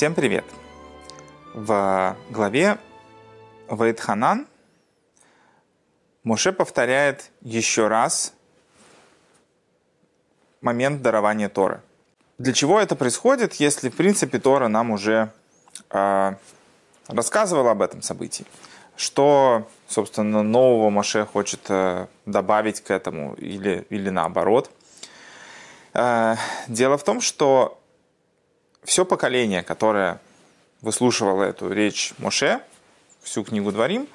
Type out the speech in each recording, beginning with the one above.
Всем привет! В главе Ваидханан Моше повторяет еще раз момент дарования Торы. Для чего это происходит, если, в принципе, Тора нам уже э, рассказывала об этом событии? Что, собственно, нового Моше хочет э, добавить к этому или, или наоборот? Э, дело в том, что все поколение, которое выслушивало эту речь Моше, всю книгу Дворим,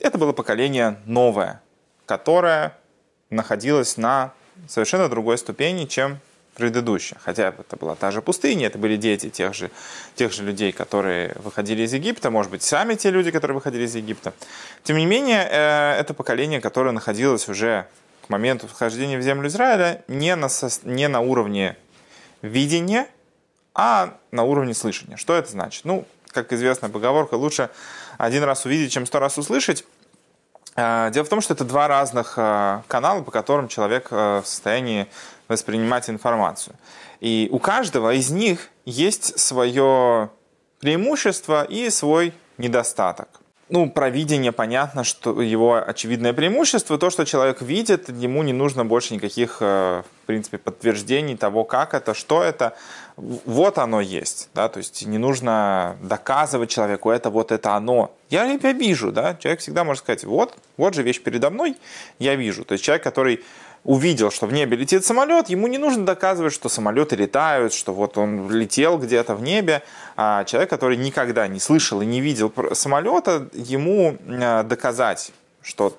это было поколение новое, которое находилось на совершенно другой ступени, чем предыдущее. Хотя это была та же пустыня, это были дети тех же, тех же людей, которые выходили из Египта, может быть, сами те люди, которые выходили из Египта. Тем не менее, э, это поколение, которое находилось уже к моменту вхождения в землю Израиля не на, не на уровне видения, а на уровне слышания. Что это значит? Ну, как известная поговорка, лучше один раз увидеть, чем сто раз услышать. А, дело в том, что это два разных а, канала, по которым человек а, в состоянии воспринимать информацию. И у каждого из них есть свое преимущество и свой недостаток ну, про видение понятно, что его очевидное преимущество, то, что человек видит, ему не нужно больше никаких, принципе, подтверждений того, как это, что это. Вот оно есть, да, то есть не нужно доказывать человеку, это вот это оно. Я, я вижу, да, человек всегда может сказать, вот, вот же вещь передо мной, я вижу. То есть человек, который увидел, что в небе летит самолет, ему не нужно доказывать, что самолеты летают, что вот он летел где-то в небе. А человек, который никогда не слышал и не видел самолета, ему э, доказать, что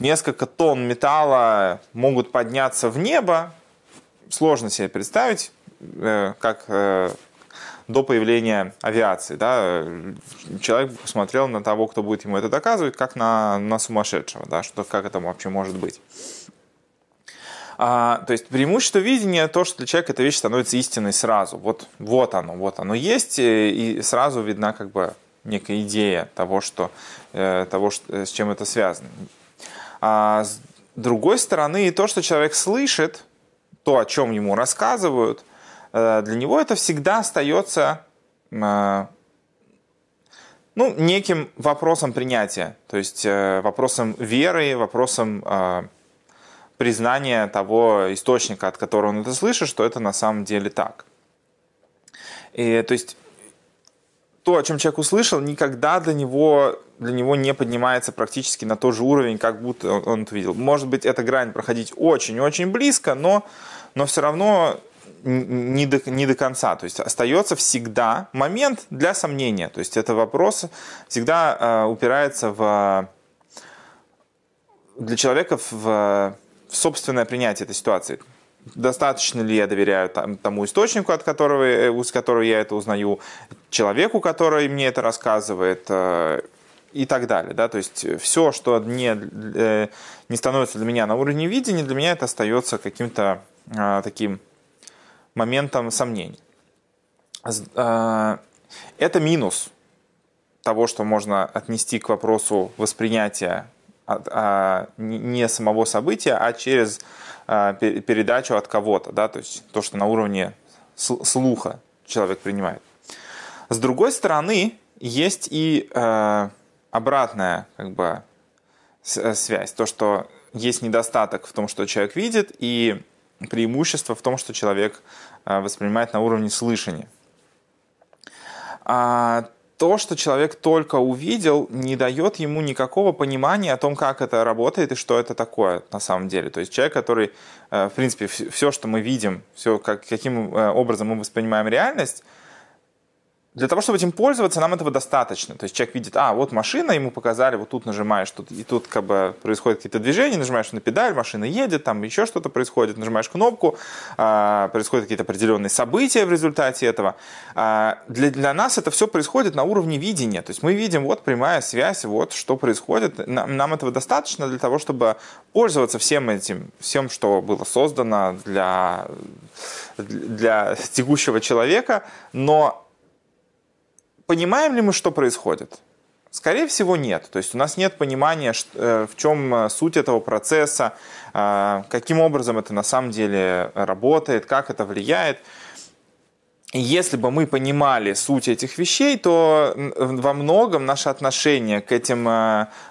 несколько тонн металла могут подняться в небо, сложно себе представить, э, как э, до появления авиации. Да, человек посмотрел на того, кто будет ему это доказывать, как на, на сумасшедшего, да, что, как это вообще может быть. А, то есть преимущество видения то, что для человека эта вещь становится истиной сразу. Вот, вот оно, вот оно есть, э, и сразу видна как бы некая идея того, что, того что, с чем это связано. А с другой стороны, и то, что человек слышит, то, о чем ему рассказывают, Э, для него это всегда остается э, ну, неким вопросом принятия, то есть э, вопросом веры, вопросом признания того источника, от которого он это слышит, что это на самом деле так. И, то есть то, о чем человек услышал, никогда для него, для него не поднимается практически на тот же уровень, как будто он это видел. Может быть, эта грань проходить очень-очень близко, но, но все равно не до, не до конца. То есть остается всегда момент для сомнения. То есть это вопрос всегда э, упирается в, для человека в, в собственное принятие этой ситуации. Достаточно ли я доверяю тому источнику, от которого, э, с которого я это узнаю, человеку, который мне это рассказывает, э, и так далее. Да? То есть все, что не, э, не становится для меня на уровне видения, для меня это остается каким-то таким моментом сомнений. А, это минус того, что можно отнести к вопросу восприятия а, не самого события, а через а, передачу от кого-то, да, то есть то, что на уровне слуха человек принимает. С другой стороны, есть и обратная как бы, связь, то, что есть недостаток в том, что человек видит, и преимущество в том, что человек э, воспринимает на уровне слышания. То, что человек только увидел, не дает ему никакого понимания о том, как это работает и что это такое на самом деле. То есть человек, который, э, в принципе, все, что мы видим, все, как, каким э, образом мы воспринимаем реальность, для того, чтобы этим пользоваться, нам этого достаточно. То есть человек видит, а, вот машина, ему показали, вот тут нажимаешь, тут, и тут как бы происходят какие-то движения, нажимаешь на педаль, машина едет, там еще что-то происходит, нажимаешь кнопку, а, происходят какие-то определенные события в результате этого. А, для, для нас это все происходит на уровне видения. То есть мы видим, вот прямая связь, вот что происходит. Нам, нам этого достаточно для того, чтобы пользоваться всем этим, всем, что было создано для, для текущего человека, но понимаем ли мы, что происходит? Скорее всего, нет. То есть у нас нет понимания, э, в чем э, суть этого процесса, э, каким образом это на самом деле работает, как это влияет. если бы мы понимали суть этих вещей, то во многом наше отношение к этим,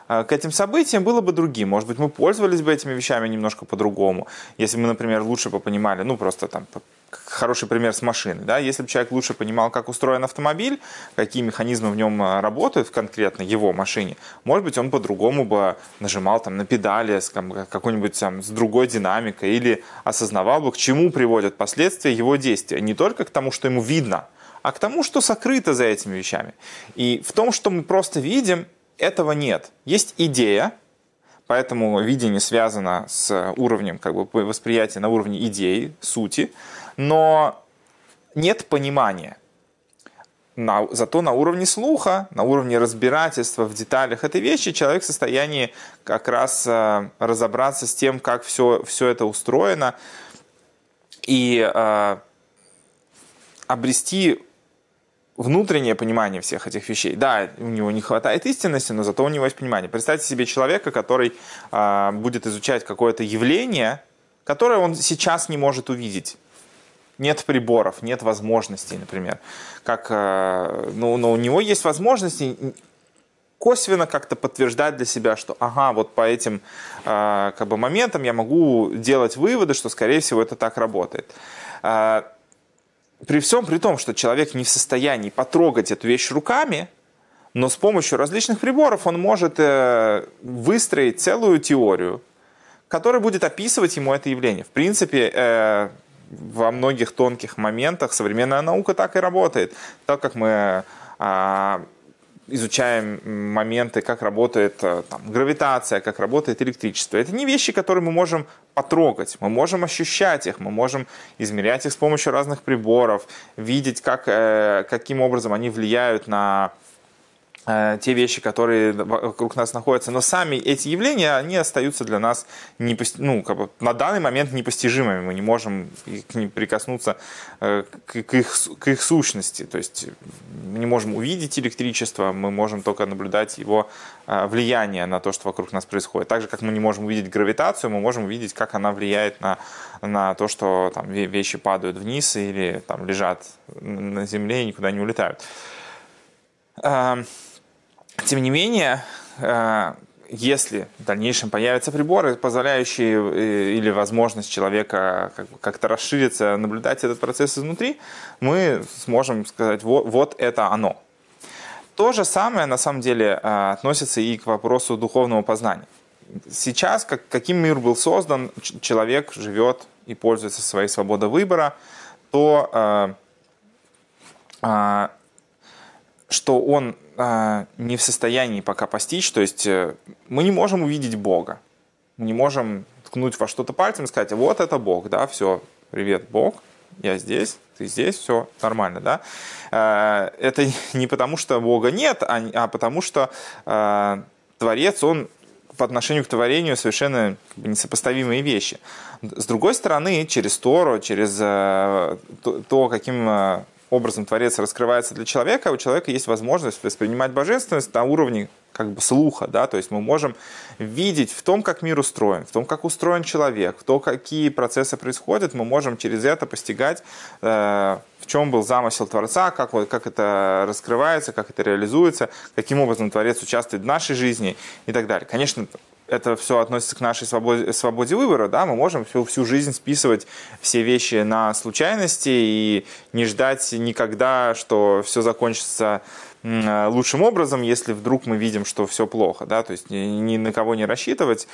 к этим событиям было бы другим. Может быть, мы пользовались бы этими вещами немножко по-другому. Если мы, например, лучше бы понимали, ну, просто там хороший пример с машиной. Да? Если бы человек лучше понимал, как устроен автомобиль, какие механизмы в нем э, работают в конкретно его машине, может быть, он по-другому бы нажимал там, на педали с какой-нибудь там, с другой динамикой или осознавал бы, к чему приводят последствия его действия. Не только к тому, что ему видно, а к тому, что сокрыто за этими вещами. И в том, что мы просто видим, этого нет. Есть идея, поэтому видение связано с уровнем как бы, восприятия на уровне идеи, сути но нет понимания. На, зато на уровне слуха, на уровне разбирательства в деталях этой вещи человек в состоянии как раз э, разобраться с тем, как все, все это устроено и э, обрести внутреннее понимание всех этих вещей. Да, у него не хватает истинности, но зато у него есть понимание. Представьте себе человека, который э, будет изучать какое-то явление, которое он сейчас не может увидеть нет приборов, нет возможностей, например. Как, э, ну, но у него есть возможности косвенно как-то подтверждать для себя, что ага, вот по этим э, как бы моментам я могу делать выводы, что скорее всего это так работает. Э, при всем при том, что человек не в состоянии потрогать эту вещь руками, но с помощью различных приборов он может выстроить целую теорию, которая будет описывать ему это явление. В принципе, во многих тонких моментах современная наука так и работает. Так как мы а, изучаем моменты, как работает э, там, гравитация, как работает электричество. Это не вещи, которые мы можем потрогать, мы можем ощущать их, мы можем измерять их с помощью разных приборов, видеть, как, э, каким образом они влияют на те вещи, которые вокруг нас находятся, но сами эти явления, они остаются для нас непости... ну, как бы на данный момент непостижимыми. Мы не можем к ним прикоснуться э, к их, к их сущности. То есть мы не можем увидеть электричество, мы можем только наблюдать его э, влияние на то, что вокруг нас происходит. Так же, как мы не можем увидеть гравитацию, мы можем увидеть, как она влияет на, на то, что там, вещи падают вниз или там, лежат на земле и никуда не улетают. Тем не менее, э, если в дальнейшем появятся приборы, позволяющие э, или возможность человека как-то расшириться, наблюдать этот процесс изнутри, мы сможем сказать, вот, вот это оно. То же самое, на самом деле, э, относится и к вопросу духовного познания. Сейчас, как, каким мир был создан, человек живет и пользуется своей свободой выбора, то что он а, не в состоянии пока постичь, то есть э, мы не можем увидеть Бога, мы не можем ткнуть во что-то пальцем и сказать, вот это Бог, да, все, привет, Бог, я здесь, ты здесь, все нормально, да. А, это не потому, что Бога нет, а, а потому что а, Творец, он по отношению к творению совершенно несопоставимые вещи. С другой стороны, через Тору, через э, то, каким э, образом Творец раскрывается для человека, у человека есть возможность воспринимать божественность на уровне как бы слуха, да, то есть мы можем видеть в том, как мир устроен, в том, как устроен человек, в том, какие процессы происходят, мы можем через это постигать, э, в чем был замысел Творца, как, вот, как это раскрывается, как это реализуется, каким образом Творец участвует в нашей жизни и так далее. Конечно, это все относится к нашей свободе, свободе выбора, да, мы можем всю, всю жизнь списывать все вещи на случайности и не ждать никогда, что все закончится лучшим образом, если вдруг мы видим, что все плохо, да, то есть ни на кого не рассчитывать,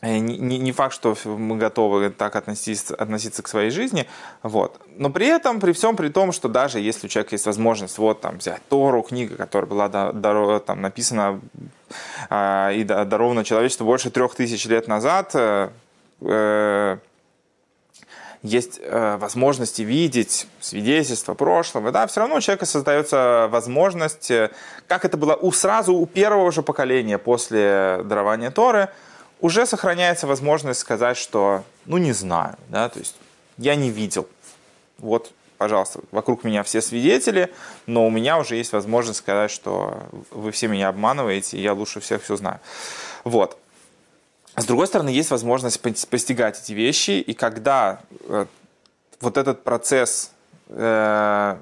э, не, не факт, что мы готовы так относиться, относиться к своей жизни, вот. Но при этом, при всем при том, что даже если у человека есть возможность вот там взять Тору, книга, которая была до, там, написана э, и дарована человечеству больше трех тысяч лет назад, э, э, есть возможности видеть свидетельства прошлого, да, все равно у человека создается возможность, как это было у, сразу у первого же поколения после дарования Торы, уже сохраняется возможность сказать, что, ну, не знаю, да, то есть я не видел. Вот, пожалуйста, вокруг меня все свидетели, но у меня уже есть возможность сказать, что вы все меня обманываете, и я лучше всех все знаю. Вот. С другой стороны, есть возможность постигать эти вещи, и когда э, вот этот процесс э,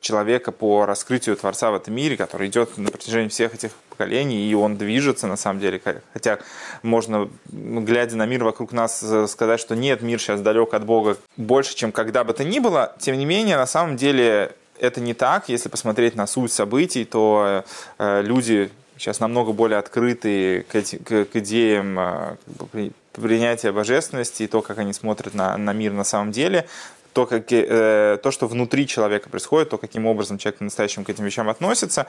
человека по раскрытию Творца в этом мире, который идет на протяжении всех этих поколений, и он движется на самом деле. Хотя можно, глядя на мир вокруг нас, э, сказать, что нет, мир сейчас далек от Бога больше, чем когда бы то ни было. Тем не менее, на самом деле это не так. Если посмотреть на суть событий, то э, люди сейчас намного более открыты к идеям э, принятия божественности и то, как они смотрят на, на мир на самом деле то, как, э, то, что внутри человека происходит, то, каким образом человек по-настоящему к этим вещам относится.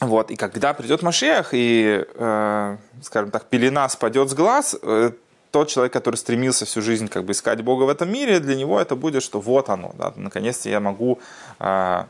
Вот, и когда придет Машех, и, э, скажем так, пелена спадет с глаз, э, тот человек, который стремился всю жизнь как бы искать Бога в этом мире, для него это будет, что вот оно, да, наконец-то я могу э,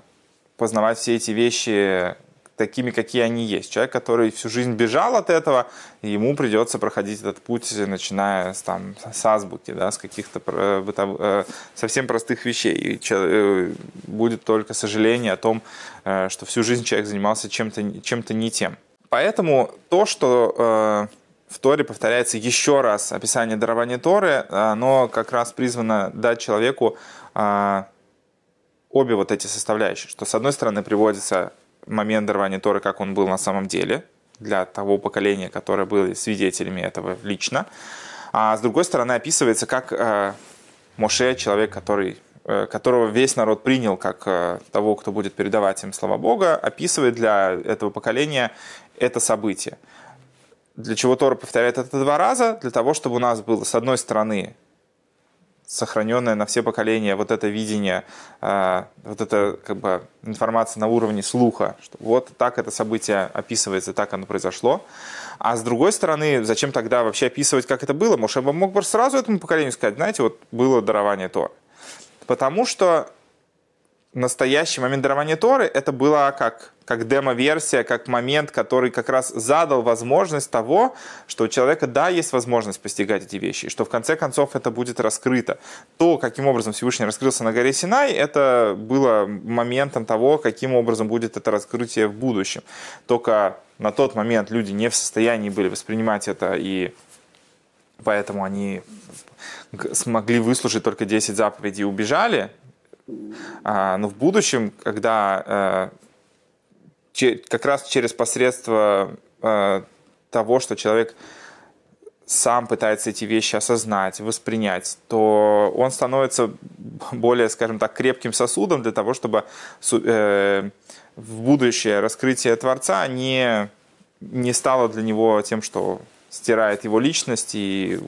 познавать все эти вещи такими, какие они есть. Человек, который всю жизнь бежал от этого, ему придется проходить этот путь, начиная с, там, с азбуки, да, с каких-то э, совсем простых вещей. И э, будет только сожаление о том, э, что всю жизнь человек занимался чем-то чем не тем. Поэтому то, что в Торе повторяется еще раз описание дарования Торы, оно как раз призвано дать человеку обе вот эти составляющие, что с одной стороны приводится момент дарования Торы, как он был на самом деле, для того поколения, которое было свидетелями этого лично. А с другой стороны описывается, как э, Моше, человек, который, э, которого весь народ принял как э, того, кто будет передавать им слова Бога, описывает для этого поколения это событие. Для чего Тора повторяет это два раза? Для того, чтобы у нас было, с одной стороны, сохраненное на все поколения вот это видение, а, вот эта как бы информация на уровне слуха, что вот так это событие описывается, так оно произошло. А с другой стороны, зачем тогда вообще описывать, как это было? Может, я мог бы сразу этому поколению сказать, знаете, вот было дарование Тора. Потому что настоящий момент дарования это было как, как демо-версия, как момент, который как раз задал возможность того, что у человека, да, есть возможность постигать эти вещи, и что в конце концов это будет раскрыто. То, каким образом Всевышний раскрылся на горе Синай, это было моментом того, каким образом будет это раскрытие в будущем. Только на тот момент люди не в состоянии были воспринимать это, и поэтому они смогли выслушать только 10 заповедей и убежали, но в будущем, когда э, как раз через посредство э, того, что человек сам пытается эти вещи осознать, воспринять, то он становится более, скажем так, крепким сосудом для того, чтобы э, в будущее раскрытие Творца не, не стало для него тем, что стирает его личность и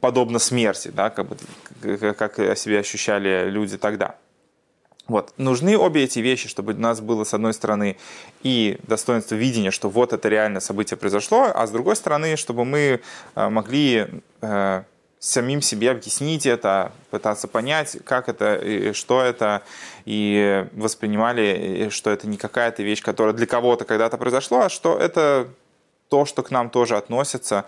подобно смерти, да, как, бы, как себя ощущали люди тогда. Вот. Нужны обе эти вещи, чтобы у нас было, с одной стороны, и достоинство видения, что вот это реальное событие произошло, а с другой стороны, чтобы мы э, могли э, самим себе объяснить это, пытаться понять, как это, и что это, и воспринимали, что это не какая-то вещь, которая для кого-то когда-то произошла, а что это то, что к нам тоже относится,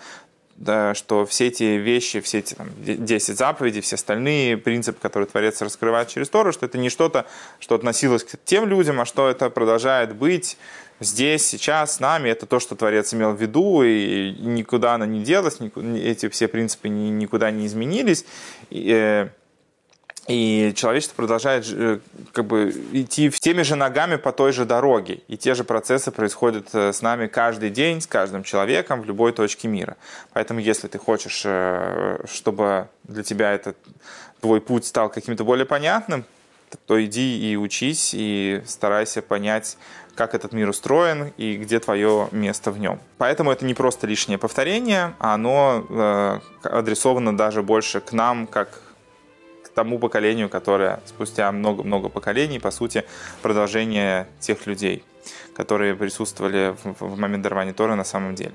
да, что все эти вещи, все эти там, 10 заповедей, все остальные принципы, которые Творец раскрывает через Тору, что это не что-то, что относилось к тем людям, а что это продолжает быть здесь, сейчас, с нами. Это то, что Творец имел в виду, и никуда оно не делось, эти все принципы никуда не изменились. И, э, и человечество продолжает э, как бы идти теми же ногами по той же дороге. И те же процессы происходят э, с нами каждый день, с каждым человеком в любой точке мира. Поэтому если ты хочешь, э, чтобы для тебя этот твой путь стал каким-то более понятным, то иди и учись, и старайся понять, как этот мир устроен и где твое место в нем. Поэтому это не просто лишнее повторение, а оно адресовано даже больше к нам, как тому поколению, которое спустя много-много поколений, по сути, продолжение тех людей, которые присутствовали в, момент дарования Торы на самом деле.